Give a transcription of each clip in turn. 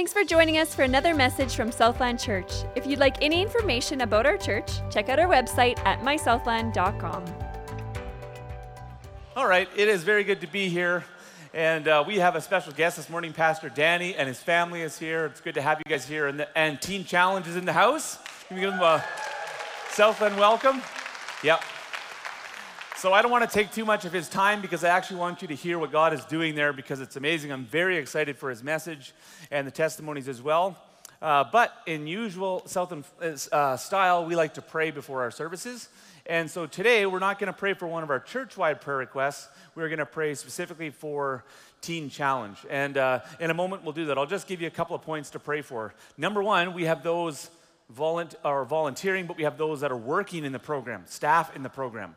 Thanks for joining us for another message from Southland Church. If you'd like any information about our church, check out our website at mysouthland.com. All right, it is very good to be here. And uh, we have a special guest this morning. Pastor Danny and his family is here. It's good to have you guys here. And, the, and Teen Challenge is in the house. Can we give them a Southland welcome? Yep. So I don't want to take too much of his time because I actually want you to hear what God is doing there because it's amazing. I'm very excited for his message and the testimonies as well. Uh, but in usual Southland uh, style, we like to pray before our services. And so today, we're not going to pray for one of our church wide prayer requests. We're going to pray specifically for Teen Challenge. And uh, in a moment, we'll do that. I'll just give you a couple of points to pray for. Number one, we have those volunteer, are volunteering, but we have those that are working in the program, staff in the program.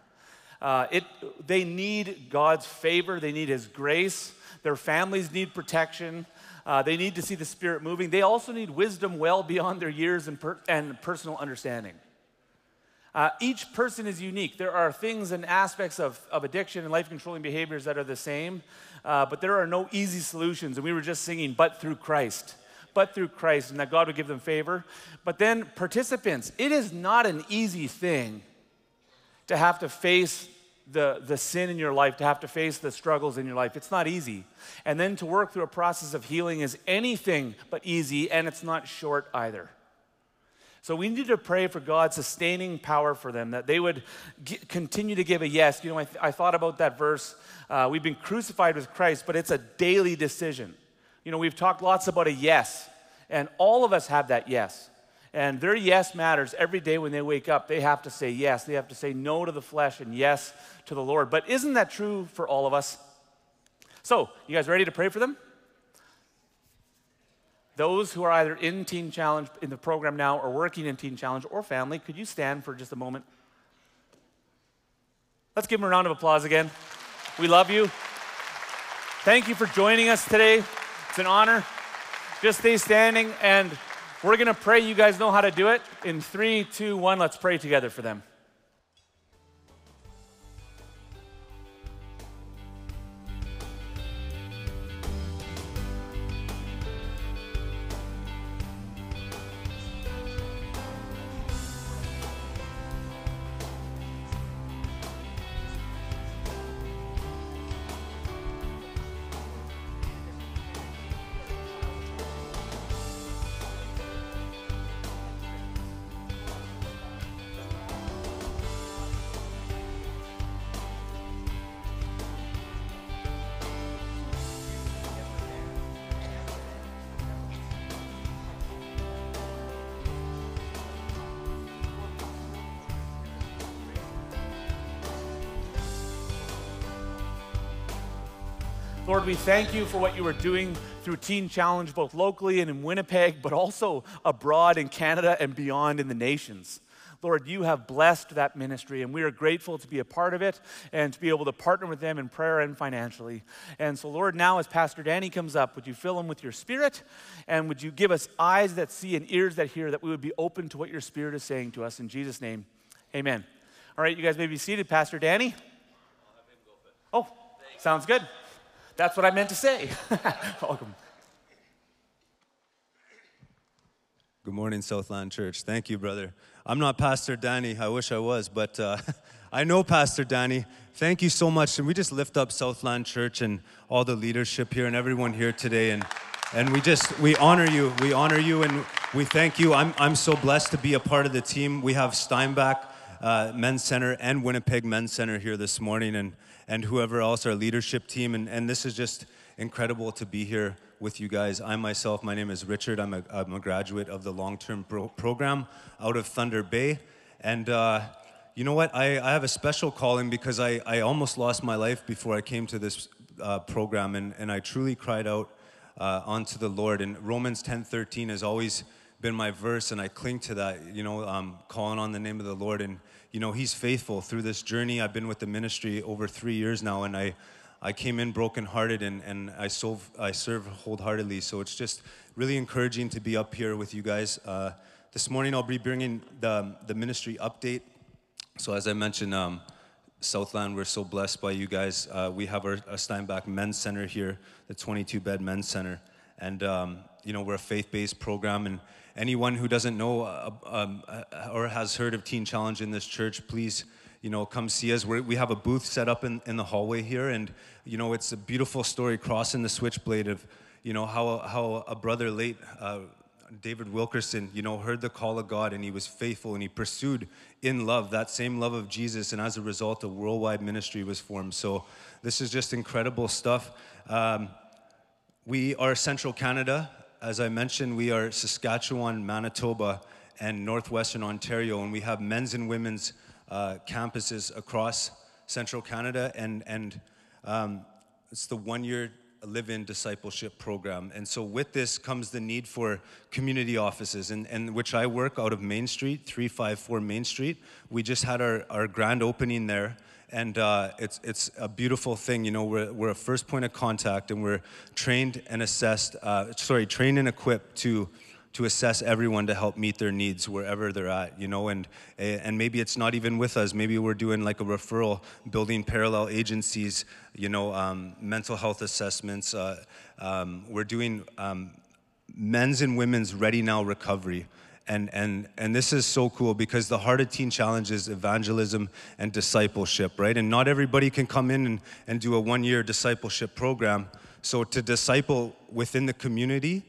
Uh, it, they need God's favor, they need His grace. Their families need protection. Uh, they need to see the Spirit moving. They also need wisdom well beyond their years and, per- and personal understanding. Uh, each person is unique. There are things and aspects of, of addiction and life controlling behaviors that are the same, uh, but there are no easy solutions. And we were just singing, but through Christ. But through Christ, and that God would give them favor. But then, participants, it is not an easy thing to have to face the, the sin in your life, to have to face the struggles in your life. It's not easy. And then to work through a process of healing is anything but easy, and it's not short either. So we need to pray for God's sustaining power for them, that they would g- continue to give a yes. You know, I, th- I thought about that verse. Uh, we've been crucified with Christ, but it's a daily decision. You know, we've talked lots about a yes, and all of us have that yes. And their yes matters every day when they wake up. They have to say yes. They have to say no to the flesh and yes to the Lord. But isn't that true for all of us? So, you guys ready to pray for them? Those who are either in Teen Challenge in the program now or working in Teen Challenge or family, could you stand for just a moment? Let's give them a round of applause again. We love you. Thank you for joining us today. It's an honor. Just stay standing and we're going to pray. You guys know how to do it. In three, two, one, let's pray together for them. Lord, we thank you for what you are doing through Teen Challenge, both locally and in Winnipeg, but also abroad in Canada and beyond in the nations. Lord, you have blessed that ministry, and we are grateful to be a part of it and to be able to partner with them in prayer and financially. And so, Lord, now as Pastor Danny comes up, would you fill him with your spirit? And would you give us eyes that see and ears that hear, that we would be open to what your spirit is saying to us? In Jesus' name, amen. All right, you guys may be seated. Pastor Danny? Oh, sounds good. That's what I meant to say. Welcome. Good morning, Southland Church. Thank you, brother. I'm not Pastor Danny. I wish I was, but uh, I know Pastor Danny. Thank you so much. And we just lift up Southland Church and all the leadership here and everyone here today. And, and we just, we honor you. We honor you and we thank you. I'm, I'm so blessed to be a part of the team. We have Steinbach uh, Men's Center and Winnipeg Men's Center here this morning. And and whoever else, our leadership team. And, and this is just incredible to be here with you guys. I myself, my name is Richard. I'm a, I'm a graduate of the long term pro- program out of Thunder Bay. And uh, you know what? I, I have a special calling because I, I almost lost my life before I came to this uh, program. And, and I truly cried out uh, onto the Lord. And Romans 10 13 has always been my verse, and I cling to that, you know, um, calling on the name of the Lord. And you know, He's faithful through this journey. I've been with the ministry over three years now, and I, I came in brokenhearted and, and I, serve, I serve wholeheartedly. So it's just really encouraging to be up here with you guys. Uh, this morning I'll be bringing the, the ministry update. So as I mentioned, um, Southland, we're so blessed by you guys. Uh, we have our, our, Steinbach Men's Center here, the 22 bed men's center. And um, you know, we're a faith-based program, and anyone who doesn't know uh, um, uh, or has heard of Teen Challenge in this church, please, you know, come see us. We're, we have a booth set up in, in the hallway here, and you know, it's a beautiful story Cross and the Switchblade of, you know, how how a brother late. Uh, David Wilkerson, you know, heard the call of God and he was faithful and he pursued in love that same love of Jesus. And as a result, a worldwide ministry was formed. So this is just incredible stuff. Um, we are Central Canada. As I mentioned, we are Saskatchewan, Manitoba, and Northwestern Ontario, and we have men's and women's uh, campuses across Central Canada, and, and um, it's the one year live in discipleship program. And so, with this comes the need for community offices, and, and which I work out of Main Street, 354 Main Street. We just had our, our grand opening there and uh, it's, it's a beautiful thing. You know, we're, we're a first point of contact and we're trained and assessed, uh, sorry, trained and equipped to, to assess everyone to help meet their needs wherever they're at, you know, and, and maybe it's not even with us. Maybe we're doing like a referral, building parallel agencies, you know, um, mental health assessments. Uh, um, we're doing um, men's and women's ready now recovery and, and, and this is so cool because the Heart of Teen Challenge is evangelism and discipleship, right? And not everybody can come in and, and do a one year discipleship program. So to disciple within the community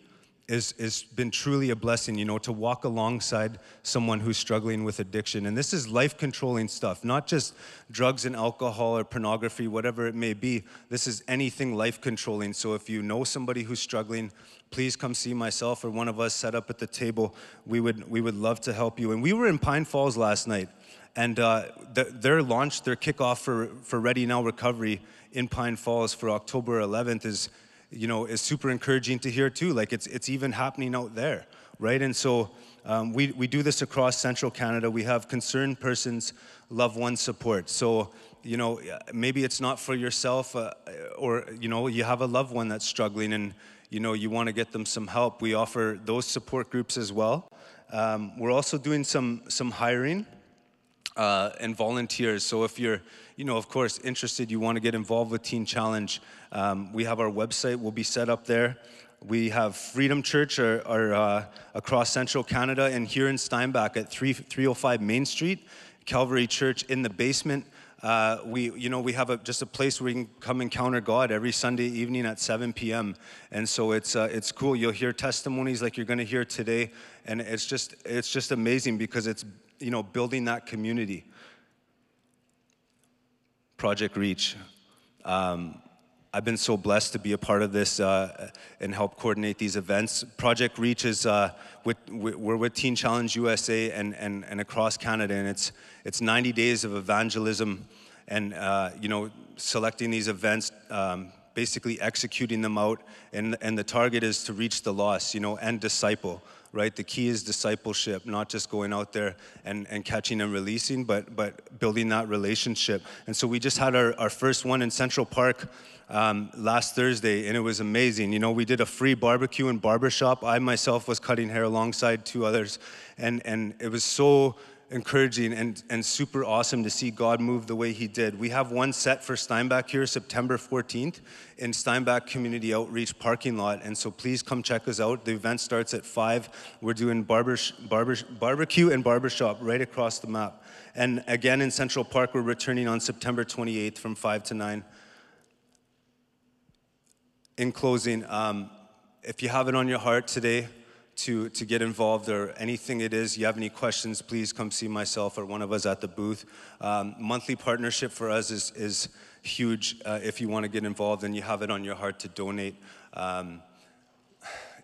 is, is been truly a blessing, you know, to walk alongside someone who's struggling with addiction. And this is life controlling stuff, not just drugs and alcohol or pornography, whatever it may be. This is anything life controlling. So if you know somebody who's struggling, please come see myself or one of us set up at the table. We would, we would love to help you. And we were in Pine Falls last night, and uh, the, their launch, their kickoff for, for Ready Now Recovery in Pine Falls for October 11th is you know, is super encouraging to hear too. Like it's, it's even happening out there, right? And so um, we, we do this across central Canada. We have concerned persons, loved one support. So, you know, maybe it's not for yourself uh, or, you know, you have a loved one that's struggling and, you know, you want to get them some help. We offer those support groups as well. Um, we're also doing some, some hiring uh, and volunteers. So if you're, you know, of course, interested, you want to get involved with Teen Challenge, um, we have our website, will be set up there. We have Freedom Church are, are uh, across central Canada and here in Steinbach at 3, 305 Main Street, Calvary Church in the basement. Uh, we, you know, we have a, just a place where we can come encounter God every Sunday evening at 7 p.m. And so it's, uh, it's cool. You'll hear testimonies like you're going to hear today, and it's just, it's just amazing because it's, you know, building that community. Project Reach. Um, I've been so blessed to be a part of this uh, and help coordinate these events. Project Reach is uh, with, we're with Teen Challenge USA and, and, and across Canada, and it's it's 90 days of evangelism and uh, you know selecting these events, um, basically executing them out, and and the target is to reach the lost, you know, and disciple right? The key is discipleship, not just going out there and, and catching and releasing, but, but building that relationship. And so we just had our, our first one in Central Park um, last Thursday, and it was amazing. You know, we did a free barbecue and barbershop. I myself was cutting hair alongside two others, and, and it was so encouraging and, and super awesome to see God move the way He did. We have one set for Steinbach here, September 14th, in Steinbach Community Outreach parking lot. And so please come check us out. The event starts at 5. We're doing barber, barber, barbecue and barbershop right across the map. And again in Central Park, we're returning on September 28th from 5 to 9. In closing, um, if you have it on your heart today, to, to get involved or anything it is, you have any questions, please come see myself or one of us at the booth. Um, monthly partnership for us is, is huge uh, if you want to get involved and you have it on your heart to donate. Um,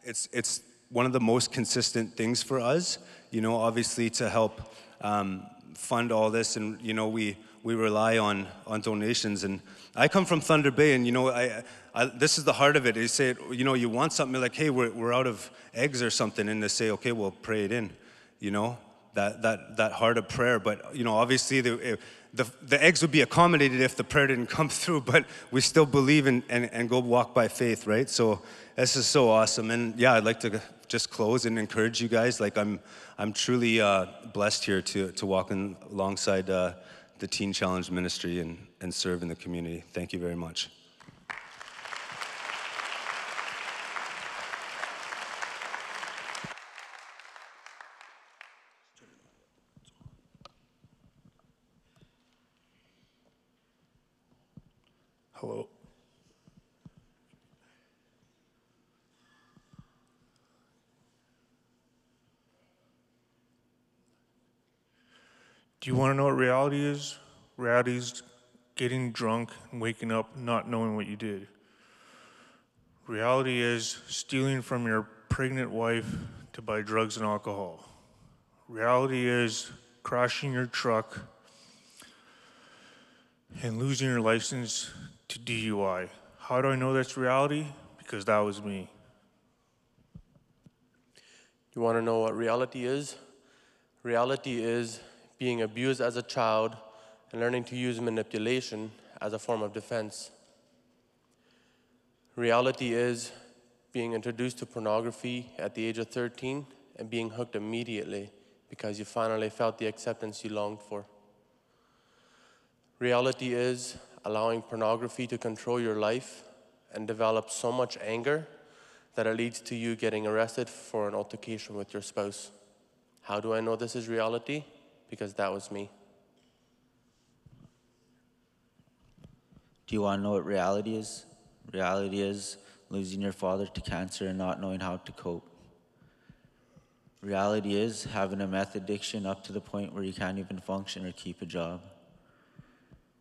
it's, it's one of the most consistent things for us, you know, obviously to help um, fund all this and, you know, we, we rely on, on donations. And I come from Thunder Bay and, you know, I, I, this is the heart of it. They say, you know, you want something like, hey, we're, we're out of eggs or something, and they say, okay, well, pray it in, you know, that, that, that heart of prayer. But, you know, obviously the, the, the eggs would be accommodated if the prayer didn't come through, but we still believe in, and, and go walk by faith, right? So this is so awesome. And yeah, I'd like to just close and encourage you guys. Like I'm, I'm truly uh, blessed here to, to walk in, alongside uh, the Teen Challenge Ministry and, and serve in the community. Thank you very much. Hello. Do you want to know what reality is? Reality is getting drunk and waking up not knowing what you did. Reality is stealing from your pregnant wife to buy drugs and alcohol. Reality is crashing your truck and losing your license to DUI. How do I know that's reality? Because that was me. You want to know what reality is? Reality is being abused as a child and learning to use manipulation as a form of defense. Reality is being introduced to pornography at the age of 13 and being hooked immediately because you finally felt the acceptance you longed for. Reality is allowing pornography to control your life and develop so much anger that it leads to you getting arrested for an altercation with your spouse. How do I know this is reality? Because that was me. Do you want to know what reality is? Reality is losing your father to cancer and not knowing how to cope. Reality is having a meth addiction up to the point where you can't even function or keep a job.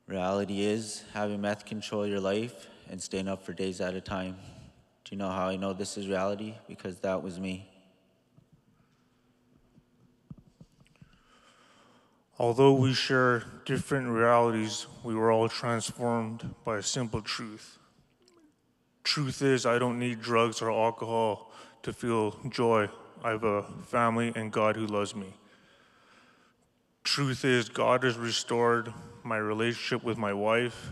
Reality is having meth control your life and staying up for days at a time. Do you know how I know this is reality? Because that was me. Although we share different realities, we were all transformed by a simple truth. Truth is, I don't need drugs or alcohol to feel joy. I have a family and God who loves me. Truth is, God has restored my relationship with my wife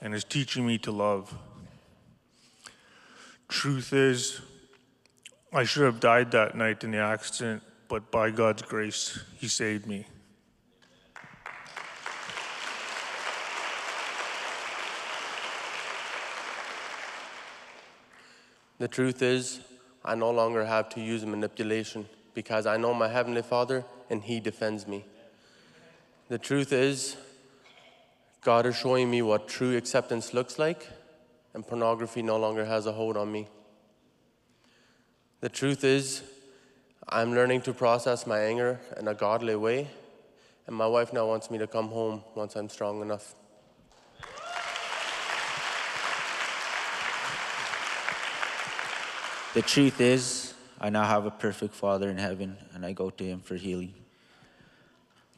and is teaching me to love. Truth is, I should have died that night in the accident, but by God's grace, He saved me. The truth is, I no longer have to use manipulation because I know my Heavenly Father and He defends me. The truth is, God is showing me what true acceptance looks like, and pornography no longer has a hold on me. The truth is, I'm learning to process my anger in a godly way, and my wife now wants me to come home once I'm strong enough. The truth is, I now have a perfect Father in heaven, and I go to Him for healing.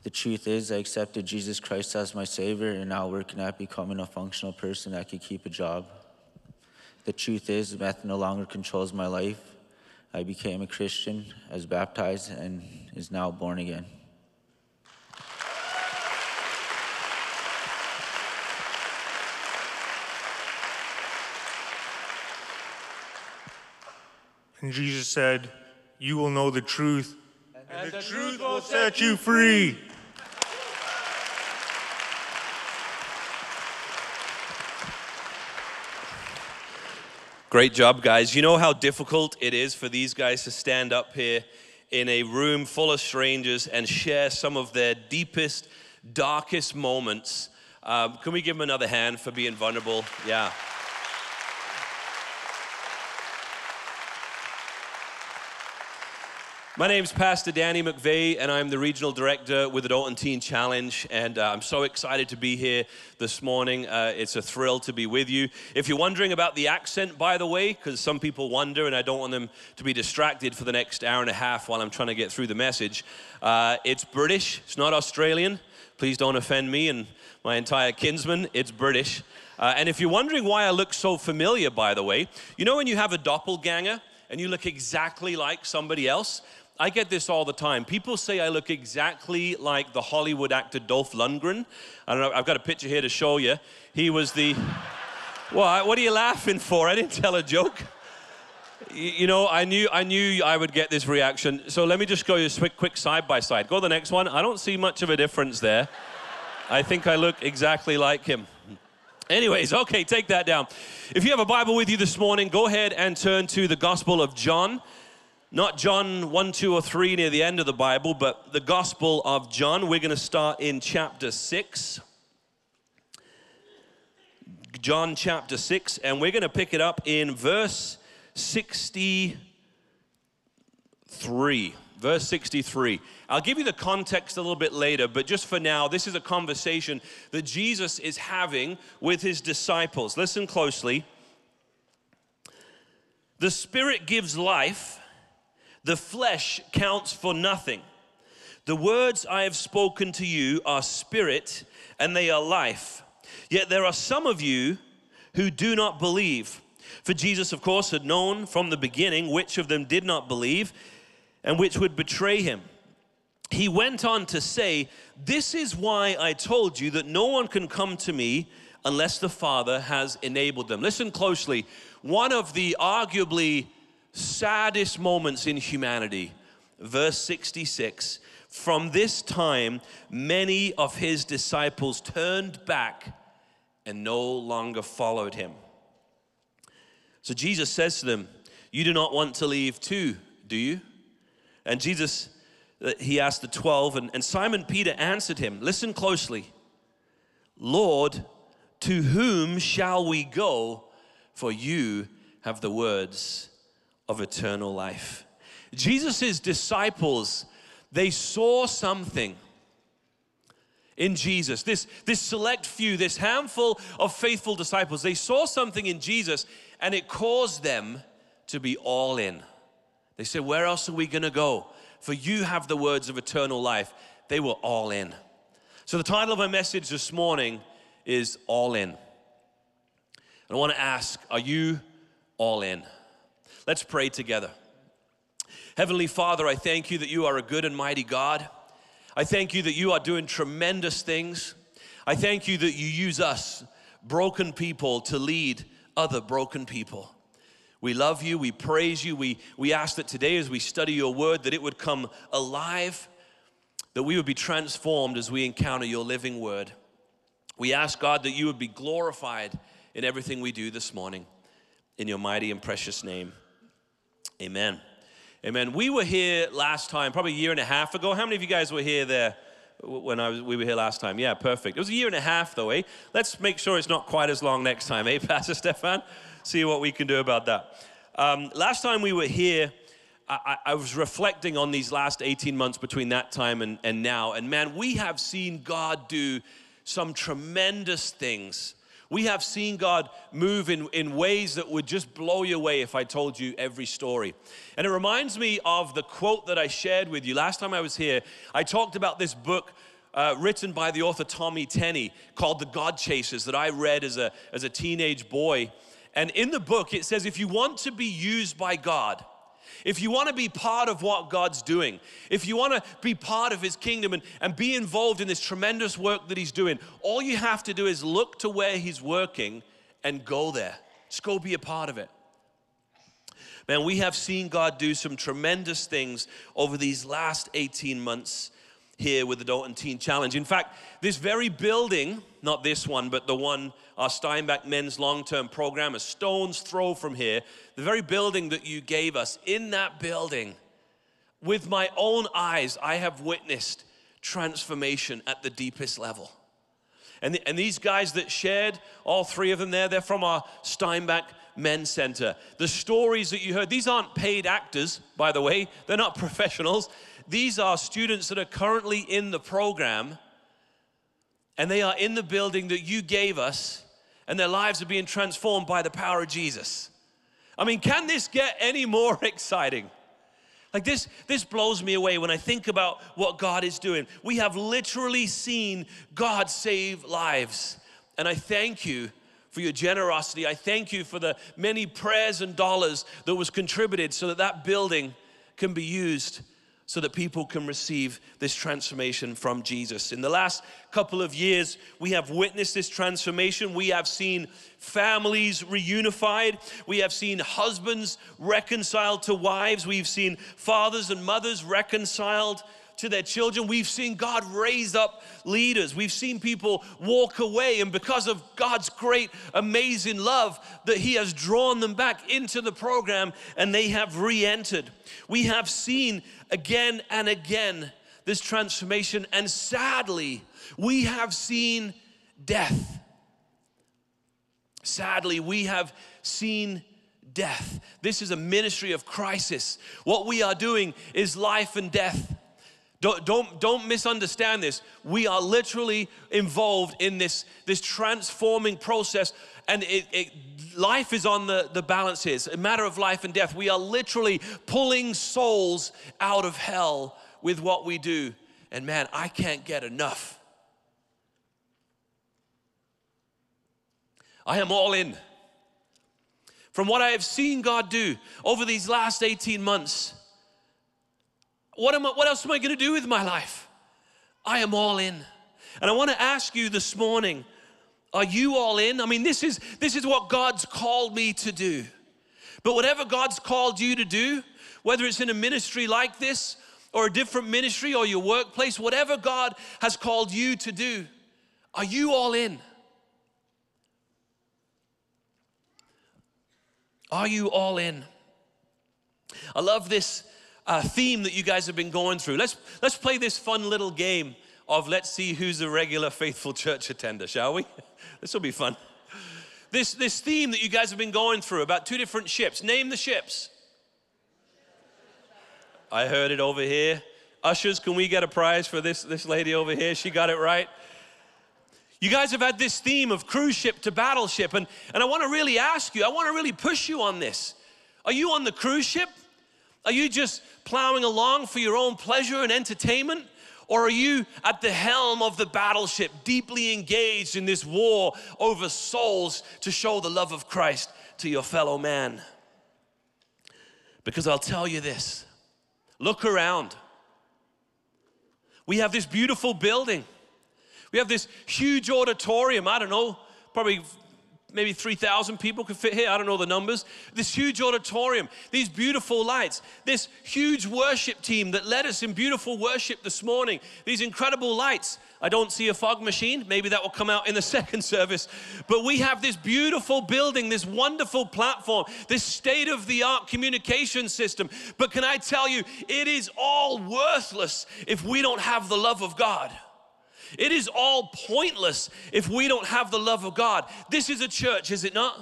The truth is, I accepted Jesus Christ as my Savior, and now working at becoming a functional person that could keep a job. The truth is, meth no longer controls my life. I became a Christian, I was baptized, and is now born again. And Jesus said, You will know the truth, and, the, truth will set you free. Great job, guys. You know how difficult it is for these guys to stand up here in a room full of strangers and share some of their deepest, darkest moments. Um, can we give them another hand for being vulnerable? Yeah. My name's Pastor Danny McVeigh, and I'm the regional director with the Adult Teen Challenge. And uh, I'm so excited to be here this morning. Uh, it's a thrill to be with you. If you're wondering about the accent, by the way, because some people wonder, and I don't want them to be distracted for the next hour and a half while I'm trying to get through the message, uh, it's British, it's not Australian. Please don't offend me and my entire kinsmen. It's British. Uh, and if you're wondering why I look so familiar, by the way, you know when you have a doppelganger and you look exactly like somebody else? I get this all the time. People say I look exactly like the Hollywood actor Dolph Lundgren. I don't know, I've got a picture here to show you. He was the. What? What are you laughing for? I didn't tell a joke. You know, I knew I knew I would get this reaction. So let me just go you quick, quick side by side. Go to the next one. I don't see much of a difference there. I think I look exactly like him. Anyways, okay, take that down. If you have a Bible with you this morning, go ahead and turn to the Gospel of John. Not John 1, 2, or 3 near the end of the Bible, but the Gospel of John. We're going to start in chapter 6. John chapter 6, and we're going to pick it up in verse 63. Verse 63. I'll give you the context a little bit later, but just for now, this is a conversation that Jesus is having with his disciples. Listen closely. The Spirit gives life, the flesh counts for nothing. The words I have spoken to you are spirit and they are life. Yet there are some of you who do not believe. For Jesus, of course, had known from the beginning which of them did not believe and which would betray him. He went on to say, This is why I told you that no one can come to me unless the Father has enabled them. Listen closely. One of the arguably saddest moments in humanity, verse 66 from this time, many of his disciples turned back and no longer followed him. So Jesus says to them, You do not want to leave too, do you? And Jesus, uh, he asked the 12, and, and Simon Peter answered him, Listen closely, Lord, to whom shall we go? For you have the words of eternal life. Jesus' disciples they saw something in Jesus. This, this select few, this handful of faithful disciples, they saw something in Jesus and it caused them to be all in. They said, Where else are we going to go? For you have the words of eternal life. They were all in. So, the title of my message this morning is All In. And I want to ask, are you all in? Let's pray together. Heavenly Father, I thank you that you are a good and mighty God. I thank you that you are doing tremendous things. I thank you that you use us, broken people, to lead other broken people. We love you, we praise you, we, we ask that today as we study your word that it would come alive, that we would be transformed as we encounter your living word. We ask God that you would be glorified in everything we do this morning. In your mighty and precious name, amen. Amen. We were here last time, probably a year and a half ago. How many of you guys were here there when I was, we were here last time? Yeah, perfect. It was a year and a half though, eh? Let's make sure it's not quite as long next time, eh, Pastor Stefan? See what we can do about that. Um, last time we were here, I, I, was reflecting on these last 18 months between that time and, and now. And man, we have seen God do some tremendous things we have seen God move in, in ways that would just blow you away if I told you every story. And it reminds me of the quote that I shared with you last time I was here. I talked about this book uh, written by the author Tommy Tenney called The God Chasers that I read as a, as a teenage boy. And in the book, it says if you want to be used by God, if you want to be part of what God's doing, if you want to be part of His kingdom and, and be involved in this tremendous work that He's doing, all you have to do is look to where He's working and go there. Just go be a part of it. Man, we have seen God do some tremendous things over these last 18 months here with the Adult Teen Challenge. In fact, this very building, not this one, but the one, our Steinbach Men's Long Term Program, a stone's throw from here, the very building that you gave us, in that building, with my own eyes, I have witnessed transformation at the deepest level. And, the, and these guys that shared, all three of them there, they're from our Steinbach Men's Center. The stories that you heard, these aren't paid actors, by the way, they're not professionals. These are students that are currently in the program, and they are in the building that you gave us, and their lives are being transformed by the power of Jesus. I mean, can this get any more exciting? Like this, this blows me away when I think about what God is doing. We have literally seen God save lives. And I thank you for your generosity. I thank you for the many prayers and dollars that was contributed so that that building can be used so that people can receive this transformation from Jesus. In the last couple of years, we have witnessed this transformation. We have seen families reunified. We have seen husbands reconciled to wives. We've seen fathers and mothers reconciled to their children. We've seen God raise up leaders. We've seen people walk away, and because of God's great, amazing love, that He has drawn them back into the program and they have re entered. We have seen again and again this transformation, and sadly, we have seen death. Sadly, we have seen death. This is a ministry of crisis. What we are doing is life and death. Don't, don't, don't misunderstand this. We are literally involved in this, this transforming process, and it, it, life is on the, the balance here. It's a matter of life and death. We are literally pulling souls out of hell with what we do. And man, I can't get enough. I am all in. From what I have seen God do over these last 18 months, what, am I, what else am I going to do with my life? I am all in. And I want to ask you this morning are you all in? I mean, this is, this is what God's called me to do. But whatever God's called you to do, whether it's in a ministry like this or a different ministry or your workplace, whatever God has called you to do, are you all in? Are you all in? I love this uh, theme that you guys have been going through. Let's, let's play this fun little game of let's see who's a regular faithful church attender, shall we? this will be fun. This, this theme that you guys have been going through about two different ships. Name the ships. I heard it over here. Ushers, can we get a prize for this, this lady over here? She got it right. You guys have had this theme of cruise ship to battleship, and, and I want to really ask you, I want to really push you on this. Are you on the cruise ship? Are you just plowing along for your own pleasure and entertainment? Or are you at the helm of the battleship, deeply engaged in this war over souls to show the love of Christ to your fellow man? Because I'll tell you this look around. We have this beautiful building, we have this huge auditorium. I don't know, probably maybe 3,000 people could fit here. I don't know the numbers. This huge auditorium, these beautiful lights, this huge worship team that led us in beautiful worship this morning, these incredible lights. I don't see a fog machine. Maybe that will come out in the second service. But we have this beautiful building, this wonderful platform, this state of the art communication system. But can I tell you, it is all worthless if we don't have the love of God. It is all pointless if we don't have the love of God. This is a church, is it not?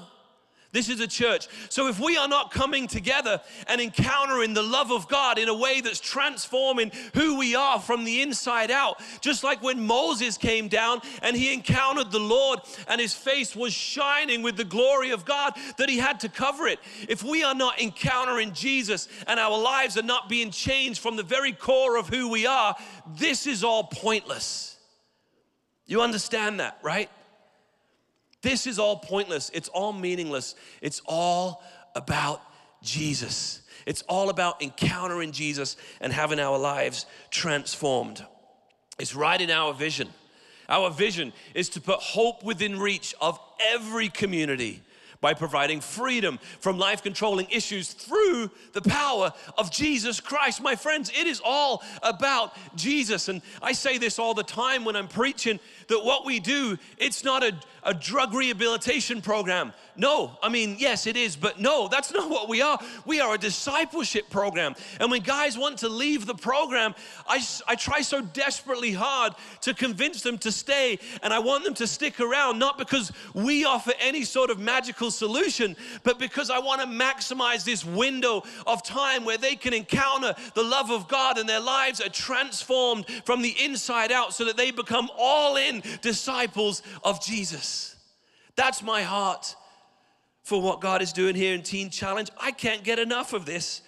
This is a church. So if we are not coming together and encountering the love of God in a way that's transforming who we are from the inside out, just like when Moses came down and he encountered the Lord and his face was shining with the glory of God that he had to cover it. If we are not encountering Jesus and our lives are not being changed from the very core of who we are, this is all pointless. You understand that, right? This is all pointless. It's all meaningless. It's all about Jesus. It's all about encountering Jesus and having our lives transformed. It's right in our vision. Our vision is to put hope within reach of every community by providing freedom from life controlling issues through the power of Jesus Christ. My friends, it is all about Jesus. And I say this all the time when I'm preaching that what we do, it's not a, a drug rehabilitation program. No, I mean, yes, it is, but no, that's not what we are. We are a discipleship program. And when guys want to leave the program, I, I try so desperately hard to convince them to stay. And I want them to stick around, not because we offer any sort of magical solution, but because I want to maximize this window of time where they can encounter the love of God and their lives are transformed from the inside out so that they become all in disciples of Jesus. That's my heart for what God is doing here in Teen Challenge. I can't get enough of this.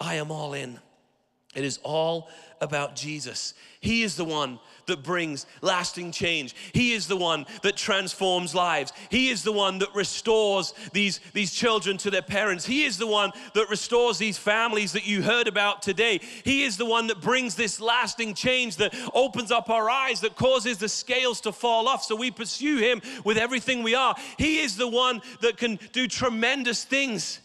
I am all in. It is all about Jesus. He is the one that brings lasting change. He is the one that transforms lives. He is the one that restores these, these children to their parents. He is the one that restores these families that you heard about today. He is the one that brings this lasting change that opens up our eyes, that causes the scales to fall off so we pursue Him with everything we are. He is the one that can do tremendous things.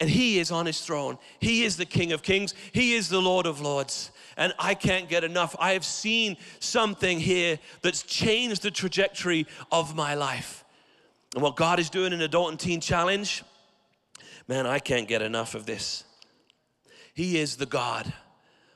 And He is on His throne. He is the King of Kings. He is the Lord of Lords and I can't get enough. I have seen something here that's changed the trajectory of my life. And what God is doing in Adult and Teen Challenge, man, I can't get enough of this. He is the God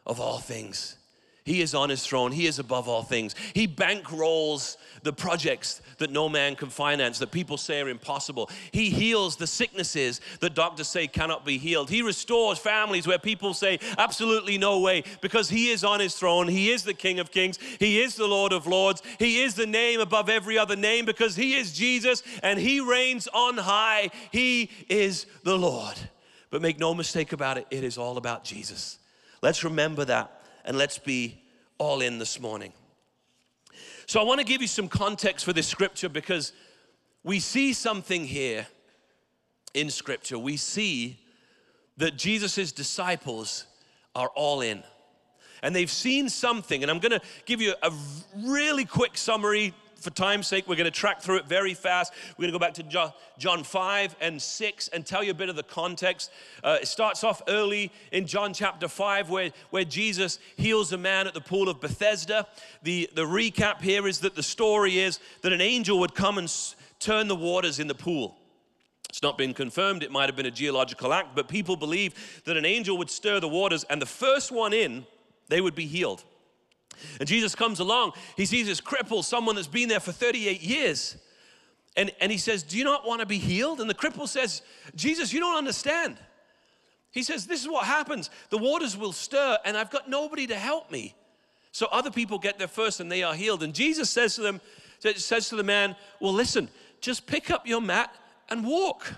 of all things. He is on his throne. He is above all things. He bankrolls the projects that no man can finance, that people say are impossible. He heals the sicknesses that doctors say cannot be healed. He restores families where people say absolutely no way because He is on His throne. He is the King of Kings. He is the Lord of Lords. He is the name above every other name because He is Jesus and He reigns on high. He is the Lord. But make no mistake about it, it is all about Jesus. Let's remember that and let's be all in this morning. So, I want to give you some context for this scripture because we see something here in scripture. We see that Jesus' disciples are all in. And they've seen something, and I'm gonna give you a really quick summary for time's sake, we're going to track through it very fast. We're going to go back to John 5 and 6 and tell you a bit of the context. Uh, it starts off early in John chapter 5 where, where Jesus heals a man at the pool of Bethesda. The, the recap here is that the story is that an angel would come and turn the waters in the pool. It's not been confirmed, it might have been a geological act, but people believe that an angel would stir the waters and the first one in, they would be healed. And Jesus comes along, he sees this cripple, someone that's been there for 38 years. And, and he says, Do you not want to be healed? And the cripple says, Jesus, you don't understand. He says, This is what happens. The waters will stir, and I've got nobody to help me. So other people get there first and they are healed. And Jesus says to them, says to the man, Well, listen, just pick up your mat and walk.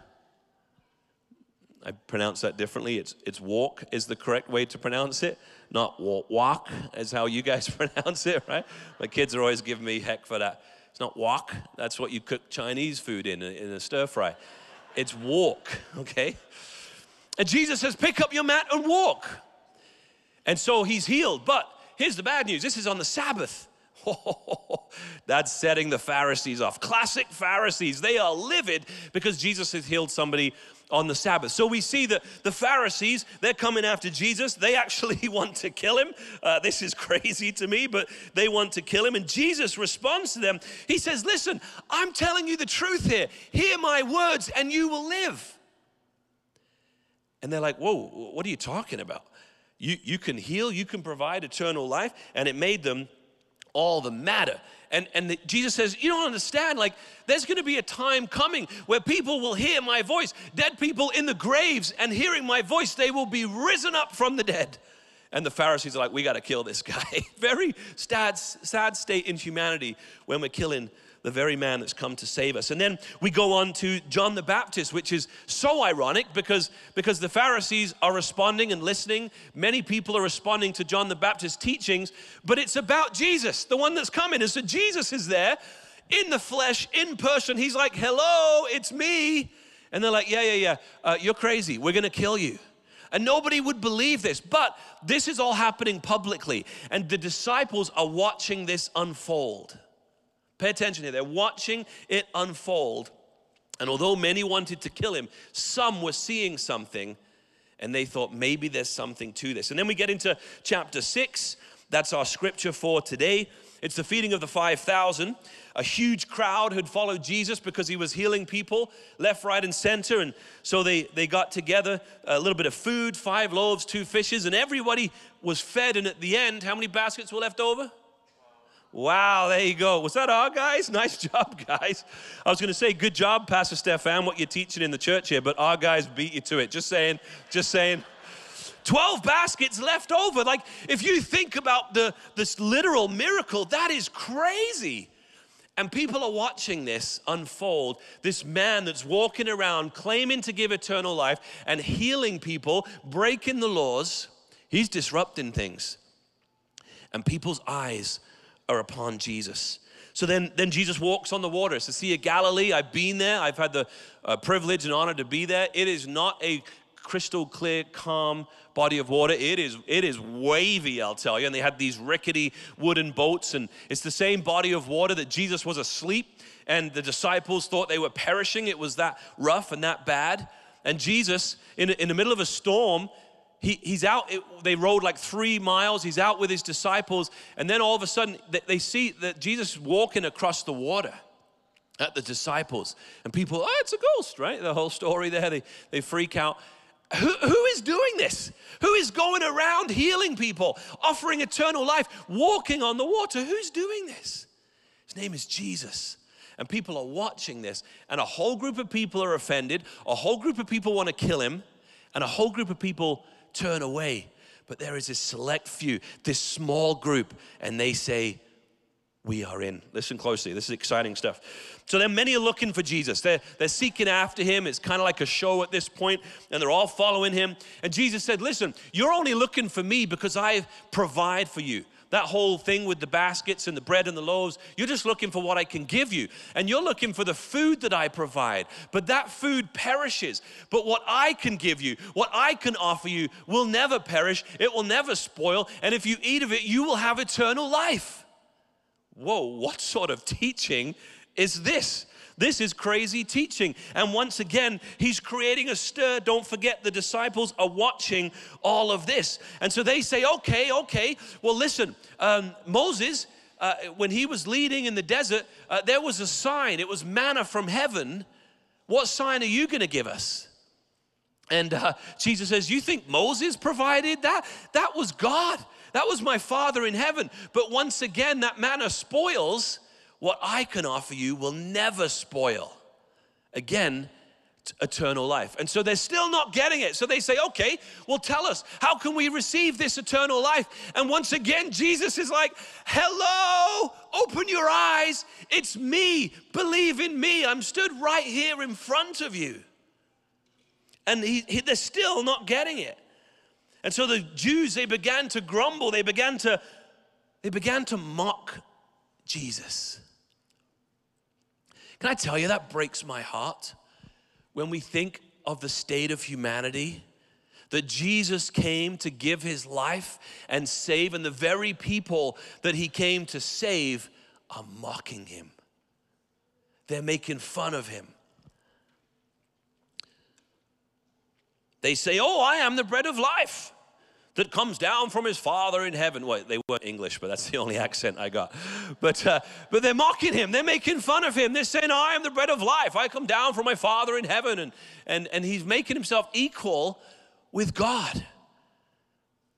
I pronounce that differently. It's, it's walk is the correct way to pronounce it, not walk, is how you guys pronounce it, right? My kids are always giving me heck for that. It's not walk. That's what you cook Chinese food in, in a stir fry. It's walk, okay? And Jesus says, pick up your mat and walk. And so he's healed. But here's the bad news this is on the Sabbath. that's setting the Pharisees off. Classic Pharisees. They are livid because Jesus has healed somebody on the Sabbath. So we see that the Pharisees, they're coming after Jesus. They actually want to kill him. Uh, this is crazy to me, but they want to kill him. And Jesus responds to them. He says, Listen, I'm telling you the truth here. Hear my words and you will live. And they're like, Whoa, what are you talking about? You, you can heal, you can provide eternal life. And it made them all the matter. And, and the, Jesus says, You don't understand. Like, there's going to be a time coming where people will hear my voice. Dead people in the graves and hearing my voice, they will be risen up from the dead. And the Pharisees are like, We got to kill this guy. Very sad, sad state in humanity when we're killing the very man that's come to save us. And then we go on to John the Baptist, which is so ironic because, because the Pharisees are responding and listening. Many people are responding to John the Baptist's teachings, but it's about Jesus, the one that's coming. And so Jesus is there in the flesh, in person. He's like, hello, it's me. And they're like, yeah, yeah, yeah, uh, you're crazy. We're gonna kill you. And nobody would believe this, but this is all happening publicly. And the disciples are watching this unfold. Pay attention here. They're watching it unfold. And although many wanted to kill him, some were seeing something and they thought maybe there's something to this. And then we get into chapter six. That's our scripture for today. It's the feeding of the 5,000. A huge crowd had followed Jesus because he was healing people left, right, and center. And so they, they got together a little bit of food five loaves, two fishes, and everybody was fed. And at the end, how many baskets were left over? Wow, there you go. Was that all, guys? Nice job, guys. I was going to say, good job, Pastor Stefan, what you're teaching in the church here, but our guys beat you to it. Just saying, just saying. 12 baskets left over. Like, if you think about the, this literal miracle, that is crazy. And people are watching this unfold. This man that's walking around claiming to give eternal life and healing people, breaking the laws, he's disrupting things. And people's eyes are upon Jesus. So then, then Jesus walks on the water. It's the Sea Galilee. I've been there. I've had the uh, privilege and honor to be there. It is not a crystal clear, calm body of water. It is, it is wavy, I'll tell you. And they had these rickety wooden boats, and it's the same body of water that Jesus was asleep, and the disciples thought they were perishing. It was that rough and that bad. And Jesus, in, in the middle of a storm, he, he's out, it, they rode like three miles. He's out with his disciples. And then all of a sudden, they, they see that Jesus walking across the water at the disciples. And people, oh, it's a ghost, right? The whole story there, they, they freak out. who, who is doing this? Who is going around healing people, offering eternal life, walking on the water? Who's doing this? His name is Jesus. And people are watching this, and a whole group of people are offended, a whole group of people want to kill him, and a whole group of people turn away. But there is a select few, this small group, and they say, we are in. Listen closely. This is exciting stuff. So then many are looking for Jesus. They're, they're seeking after him. It's kind of like a show at this point, and they're all following him. And Jesus said, Listen, you're only looking for me because I provide for you. That whole thing with the baskets and the bread and the loaves, you're just looking for what I can give you. And you're looking for the food that I provide. But that food perishes. But what I can give you, what I can offer you, will never perish. It will never spoil. And if you eat of it, you will have eternal life whoa, what sort of teaching is this? This is crazy teaching. And once again, he's creating a stir. Don't forget, the disciples are watching all of this. And so they say, okay, okay, well, listen, um, Moses, uh, when he was leading in the desert, uh, there was a sign. It was manna from heaven. What sign are you going to give us? And uh, Jesus says, You think Moses provided that? That was God. That was my Father in heaven. But once again, that manna spoils. What I can offer you will never spoil. Again, eternal life. And so they're still not getting it. So they say, okay, well, tell us, how can we receive this eternal life? And once again, Jesus is like, hello, open your eyes. It's me. Believe in me. I'm stood right here in front of you. And he, he, they're still not getting it. And so the Jews, they began to grumble, they began to, they began to mock Jesus. Can I tell you, that breaks my heart when we think of the state of humanity that Jesus came to give his life and save, and the very people that he came to save are mocking him. They're making fun of him. They say, Oh, I am the bread of life that comes down from his Father in heaven. Well, they weren't English, but that's the only accent I got. But, uh, but they're mocking him. They're making fun of him. They're saying, I am the bread of life. I come down from my Father in heaven. And, and, and he's making himself equal with God.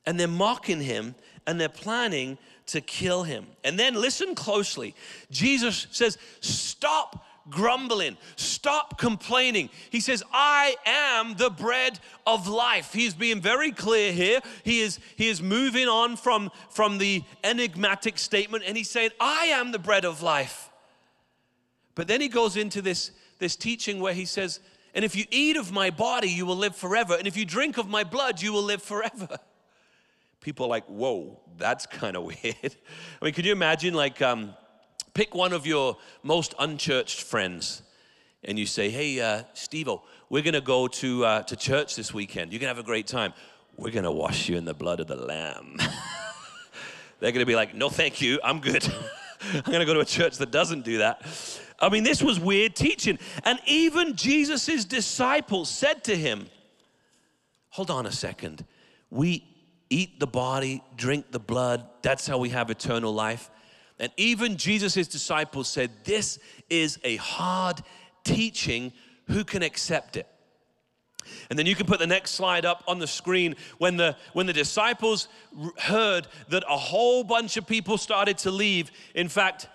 And they're mocking him and they're planning to kill him. And then listen closely. Jesus says, Stop grumbling. Stop complaining. He says, I am the bread of life. He's being very clear here. He is, he is moving on from, from the enigmatic statement and he's saying, I am the bread of life. But then he goes into this, this teaching where he says, And if you eat of my body, you will live forever. And if you drink of my blood, you will live forever. People are like, Whoa, that's kind of weird. I mean, could you imagine, like, um, pick one of your most unchurched friends and you say, hey, uh, Steve, we're going to go to, uh, to church this weekend. You're going to have a great time. We're going to wash you in the blood of the Lamb. They're going to be like, no, thank you. I'm good. I'm going to go to a church that doesn't do that. I mean, this was weird teaching. And even Jesus' disciples said to him, hold on a second. We eat the body, drink the blood. That's how we have eternal life. And even Jesus' disciples said, This is a hard teaching. Who can accept it? And then you can put the next slide up on the screen. When the, when the disciples heard that a whole bunch of people started to leave, in fact,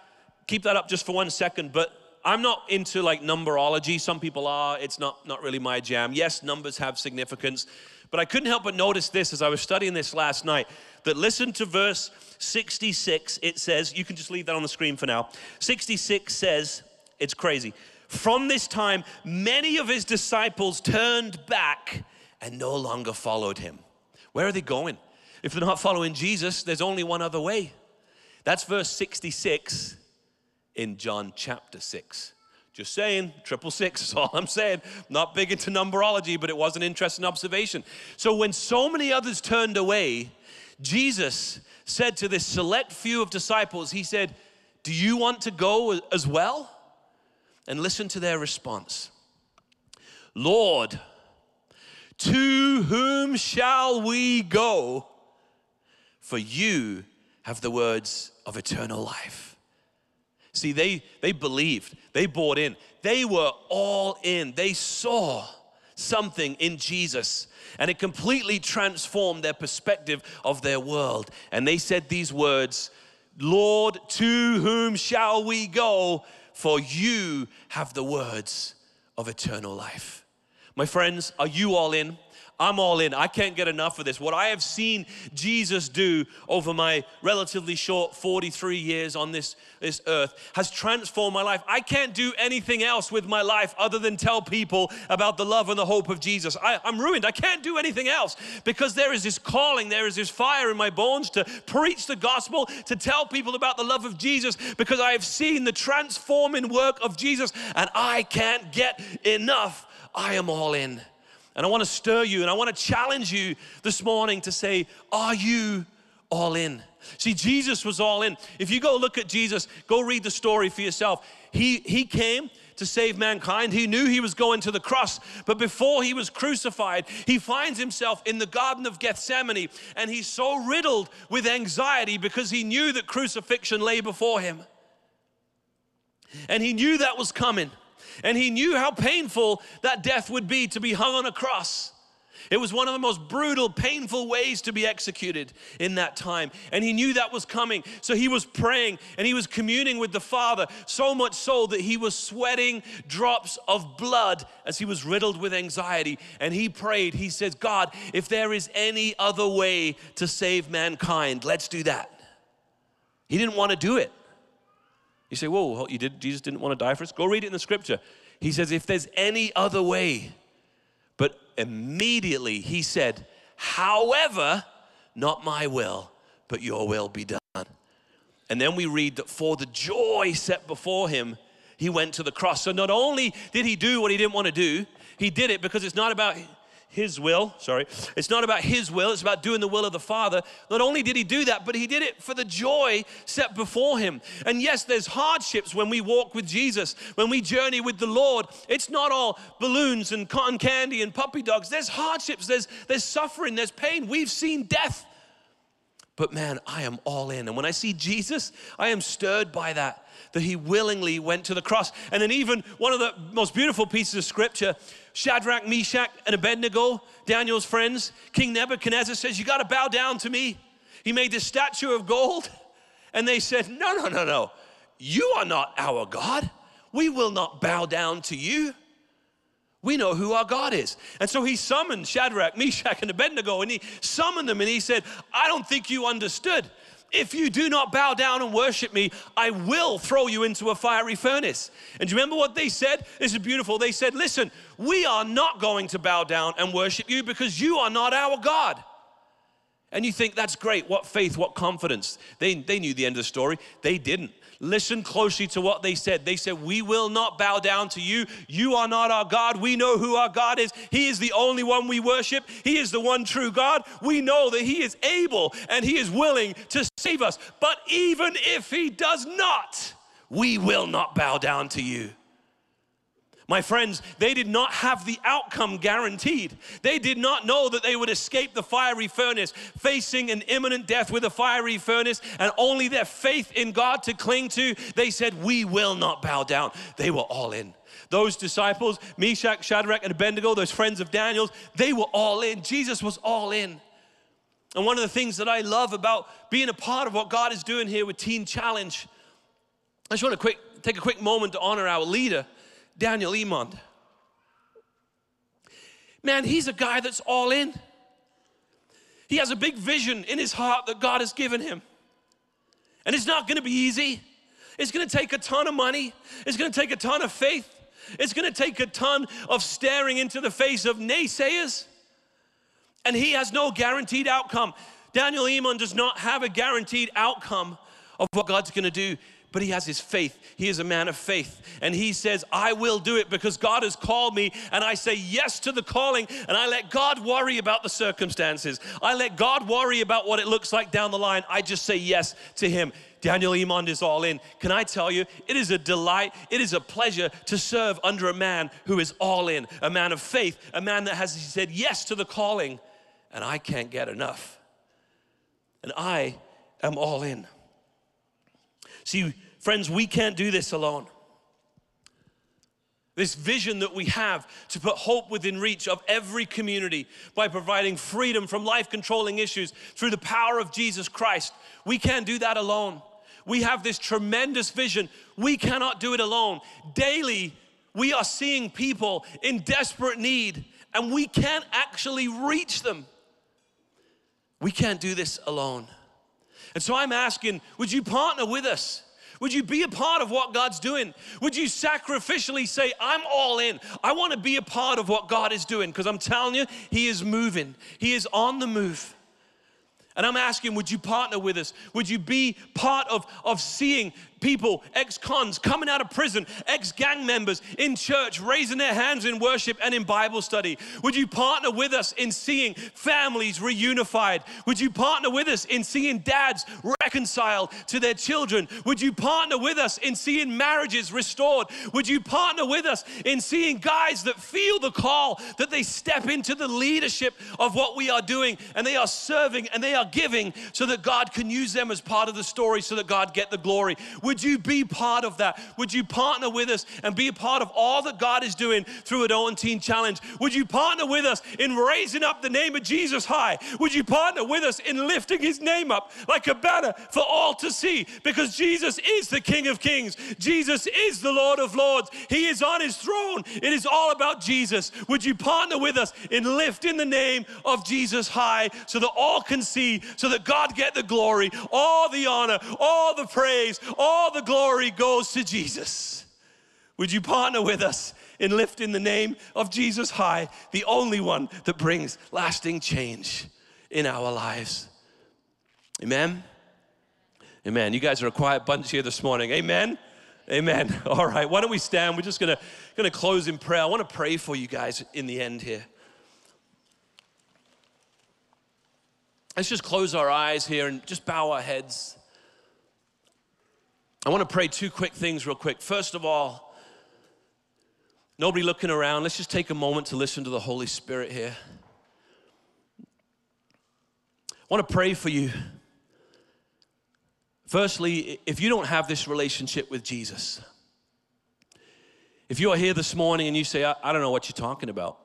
keep that up just for one second, but I'm not into like numberology. Some people are. It's not, not really my jam. Yes, numbers have significance. But I couldn't help but notice this as I was studying this last night that listen to verse 66. It says, you can just leave that on the screen for now. 66 says, it's crazy. From this time, many of his disciples turned back and no longer followed him. Where are they going? If they're not following Jesus, there's only one other way. That's verse 66 in John chapter 6. Just saying, triple six is all I'm saying. Not big into numerology, but it was an interesting observation. So when so many others turned away, Jesus said to this select few of disciples, He said, Do you want to go as well? And listen to their response Lord, to whom shall we go? For you have the words of eternal life. See, they, they believed, they bought in, they were all in. They saw something in Jesus. And it completely transformed their perspective of their world. And they said these words Lord, to whom shall we go? For you have the words of eternal life. My friends, are you all in? I'm all in. I can't get enough of this. What I have seen Jesus do over my relatively short 43 years on this, this earth has transformed my life. I can't do anything else with my life other than tell people about the love and the hope of Jesus. I, I'm ruined. I can't do anything else because there is this calling, there is this fire in my bones to preach the gospel, to tell people about the love of Jesus because I have seen the transforming work of Jesus and I can't get enough. I am all in. And I want to stir you and I want to challenge you this morning to say, Are you all in? See, Jesus was all in. If you go look at Jesus, go read the story for yourself. He, he came to save mankind. He knew he was going to the cross, but before he was crucified, he finds himself in the Garden of Gethsemane and he's so riddled with anxiety because he knew that crucifixion lay before him. And he knew that was coming. And he knew how painful that death would be to be hung on a cross. It was one of the most brutal, painful ways to be executed in that time. And he knew that was coming. So he was praying and he was communing with the Father, so much so that he was sweating drops of blood as he was riddled with anxiety. And he prayed, he says, God, if there is any other way to save mankind, let's do that. He didn't want to do it. You say, whoa, you did, Jesus didn't want to die for us? Go read it in the scripture. He says, if there's any other way, but immediately he said, however, not my will, but your will be done. And then we read that for the joy set before him, he went to the cross. So not only did he do what he didn't want to do, he did it because it's not about his will, sorry. It's not about his will, it's about doing the will of the Father. Not only did he do that, but he did it for the joy set before him. And yes, there's hardships when we walk with Jesus, when we journey with the Lord. It's not all balloons and cotton candy and puppy dogs. There's hardships, there's, there's suffering, there's pain. We've seen death. But man, I am all in. And when I see Jesus, I am stirred by that that he willingly went to the cross. And then, even one of the most beautiful pieces of scripture Shadrach, Meshach, and Abednego, Daniel's friends, King Nebuchadnezzar says, You got to bow down to me. He made this statue of gold. And they said, No, no, no, no. You are not our God. We will not bow down to you. We know who our God is. And so he summoned Shadrach, Meshach, and Abednego, and he summoned them and he said, I don't think you understood. If you do not bow down and worship me, I will throw you into a fiery furnace. And do you remember what they said? This is beautiful. They said, Listen, we are not going to bow down and worship you because you are not our God. And you think that's great. What faith, what confidence. They, they knew the end of the story. They didn't. Listen closely to what they said. They said, We will not bow down to you. You are not our God. We know who our God is. He is the only one we worship. He is the one true God. We know that He is able and He is willing to save us. But even if He does not, we will not bow down to you. My friends, they did not have the outcome guaranteed. They did not know that they would escape the fiery furnace, facing an imminent death with a fiery furnace, and only their faith in God to cling to. They said, We will not bow down. They were all in. Those disciples, Meshach, Shadrach, and Abednego, those friends of Daniel's, they were all in. Jesus was all in. And one of the things that I love about being a part of what God is doing here with Teen Challenge, I just want to quick, take a quick moment to honor our leader. Daniel Emond. Man, he's a guy that's all in. He has a big vision in his heart that God has given him. And it's not gonna be easy. It's gonna take a ton of money, it's gonna take a ton of faith, it's gonna take a ton of staring into the face of naysayers. And he has no guaranteed outcome. Daniel Emond does not have a guaranteed outcome of what God's gonna do but he has his faith. He is a man of faith. And he says, I will do it because God has called me. And I say yes to the calling. And I let God worry about the circumstances. I let God worry about what it looks like down the line. I just say yes to him. Daniel Emond is all in. Can I tell you, it is a delight, it is a pleasure to serve under a man who is all in, a man of faith, a man that has said yes to the calling, and I can't get enough. And I am all in. See, friends, we can't do this alone. This vision that we have to put hope within reach of every community by providing freedom from life controlling issues through the power of Jesus Christ. We can't do that alone. We have this tremendous vision. We cannot do it alone. Daily, we are seeing people in desperate need, and we can't actually reach them. We can't do this alone. And so I'm asking, would you partner with us? Would you be a part of what God's doing? Would you sacrificially say, I'm all in? I want to be a part of what God is doing because I'm telling you, He is moving, He is on the move. And I'm asking, would you partner with us? Would you be part of, of seeing people, ex cons, coming out of prison, ex gang members in church, raising their hands in worship and in Bible study? Would you partner with us in seeing families reunified? Would you partner with us in seeing dads reconciled to their children? Would you partner with us in seeing marriages restored? Would you partner with us in seeing guys that feel the call that they step into the leadership of what we are doing and they are serving and they are giving so that God can use them as part of the story so that God get the glory? Would you be part of that? Would you partner with us and be a part of all that God is doing through Adult Teen Challenge? Would you partner with us in raising up the name of Jesus high? Would you partner with us in lifting his name up like a banner for all to see? Because Jesus is the King of Kings, Jesus is the Lord of Lords, he is on his throne. It is all about Jesus. Would you partner with us in lifting the name of Jesus high so that all can see, so that God get the glory, all the honor, all the praise, all the glory goes to Jesus. Would you partner with us in lifting the name of Jesus high, the only one that brings lasting change in our lives? Amen. Amen. You guys are a quiet bunch here this morning. Amen. Amen. All right. Why don't we stand? We're just gonna gonna close in prayer. I want to pray for you guys in the end here. Let's just close our eyes here and just bow our heads. I want to pray two quick things, real quick. First of all, nobody looking around, let's just take a moment to listen to the Holy Spirit here. I want to pray for you. Firstly, if you don't have this relationship with Jesus, if you are here this morning and you say, I, I don't know what you're talking about,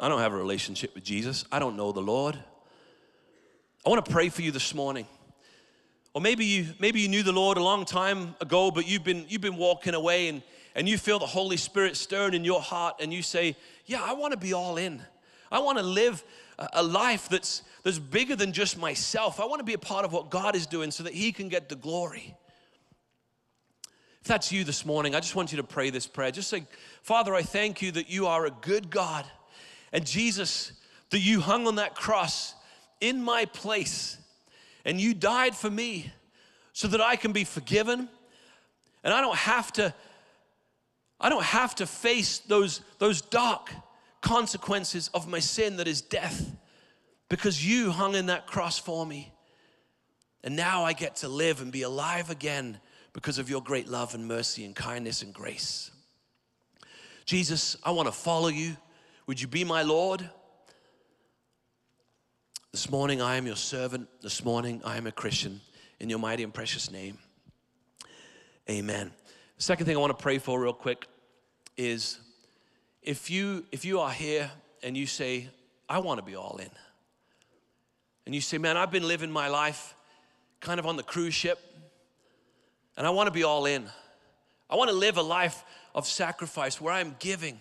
I don't have a relationship with Jesus, I don't know the Lord. I want to pray for you this morning. Or maybe you maybe you knew the Lord a long time ago, but you've been you've been walking away and, and you feel the Holy Spirit stirring in your heart, and you say, Yeah, I want to be all in. I want to live a, life that's that's bigger than just myself. I want to be a part of what God is doing so that He can get the glory. If that's you this morning, I just want you to pray this prayer. Just say, Father, I thank you that you are a good God. And Jesus, that you hung on that cross in my place and you died for me so that I can be forgiven and I don't have to I don't have to face those those dark consequences of my sin that is death because you hung in that cross for me. And now I get to live and be alive again because of your great love and mercy and kindness and grace. Jesus, I want to follow you. Would you be my Lord? This morning I am your servant. This morning I am a Christian. In your mighty and precious name. Amen. Second thing I want to pray for real quick is if you if you are here and you say, I want to be all in. And you say, man, I've been living my life kind of on the cruise ship, and I want to be all in. I want to live a life of sacrifice where I'm giving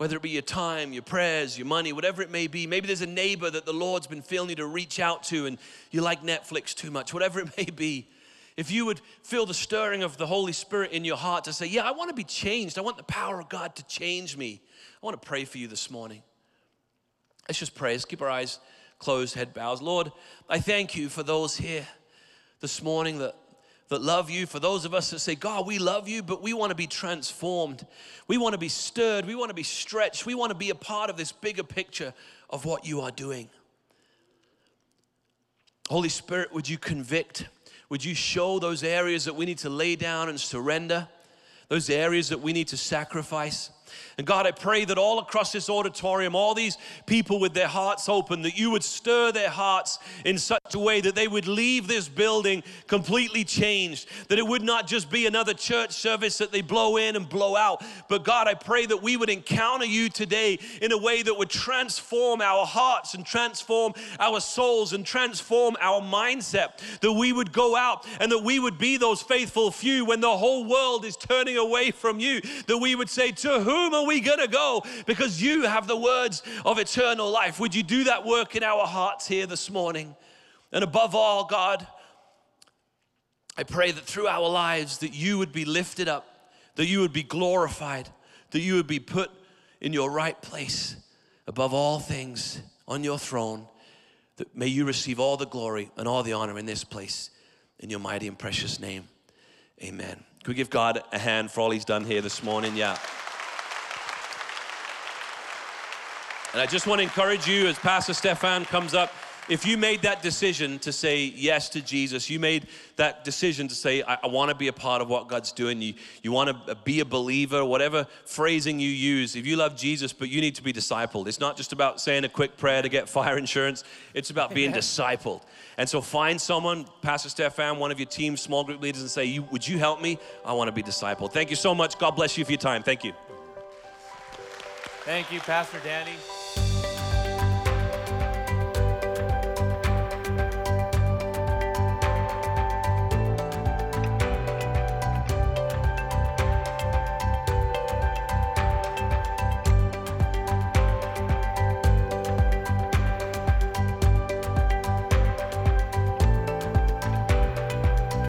whether it be your time, your prayers, your money, whatever it may be. Maybe there's a neighbor that the Lord's been feeling you to reach out to and you like Netflix too much, whatever it may be. If you would feel the stirring of the Holy Spirit in your heart to say, Yeah, I want to be changed. I want the power of God to change me. I want to pray for you this morning. Let's just pray. Let's keep our eyes closed, head bows. Lord, I thank you for those here this morning that that love you, for those of us that say, God, we love you, but we want to be transformed. We want to be stirred. We want to be stretched. We want to be a part of this bigger picture of what you are doing. Holy Spirit, would you convict? Would you show those areas that we need to lay down and surrender? Those areas that we need to sacrifice? And God, I pray that all across this auditorium, all these people with their hearts open, that you would stir their hearts in such a way that they would leave this building completely changed. That it would not just be another church service that they blow in and blow out. But God, I pray that we would encounter you today in a way that would transform our hearts and transform our souls and transform our mindset. That we would go out and that we would be those faithful few when the whole world is turning away from you. That we would say, To whom are we going to go? Because you have the words of eternal life. Would you do that work in our hearts here this morning? And above all, God, I pray that through our lives that you would be lifted up, that you would be glorified, that you would be put in your right place above all things on your throne. That may you receive all the glory and all the honor in this place in your mighty and precious name. Amen. Can we give God a hand for all he's done here this morning? Yeah. And I just want to encourage you as Pastor Stefan comes up, if you made that decision to say yes to Jesus, you made that decision to say, I, I want to be a part of what God's doing, you, you want to be a believer, whatever phrasing you use, if you love Jesus, but you need to be discipled. It's not just about saying a quick prayer to get fire insurance, it's about being discipled. And so find someone, Pastor Stefan, one of your team, small group leaders, and say, you, Would you help me? I want to be discipled. Thank you so much. God bless you for your time. Thank you. Thank you, Pastor Danny.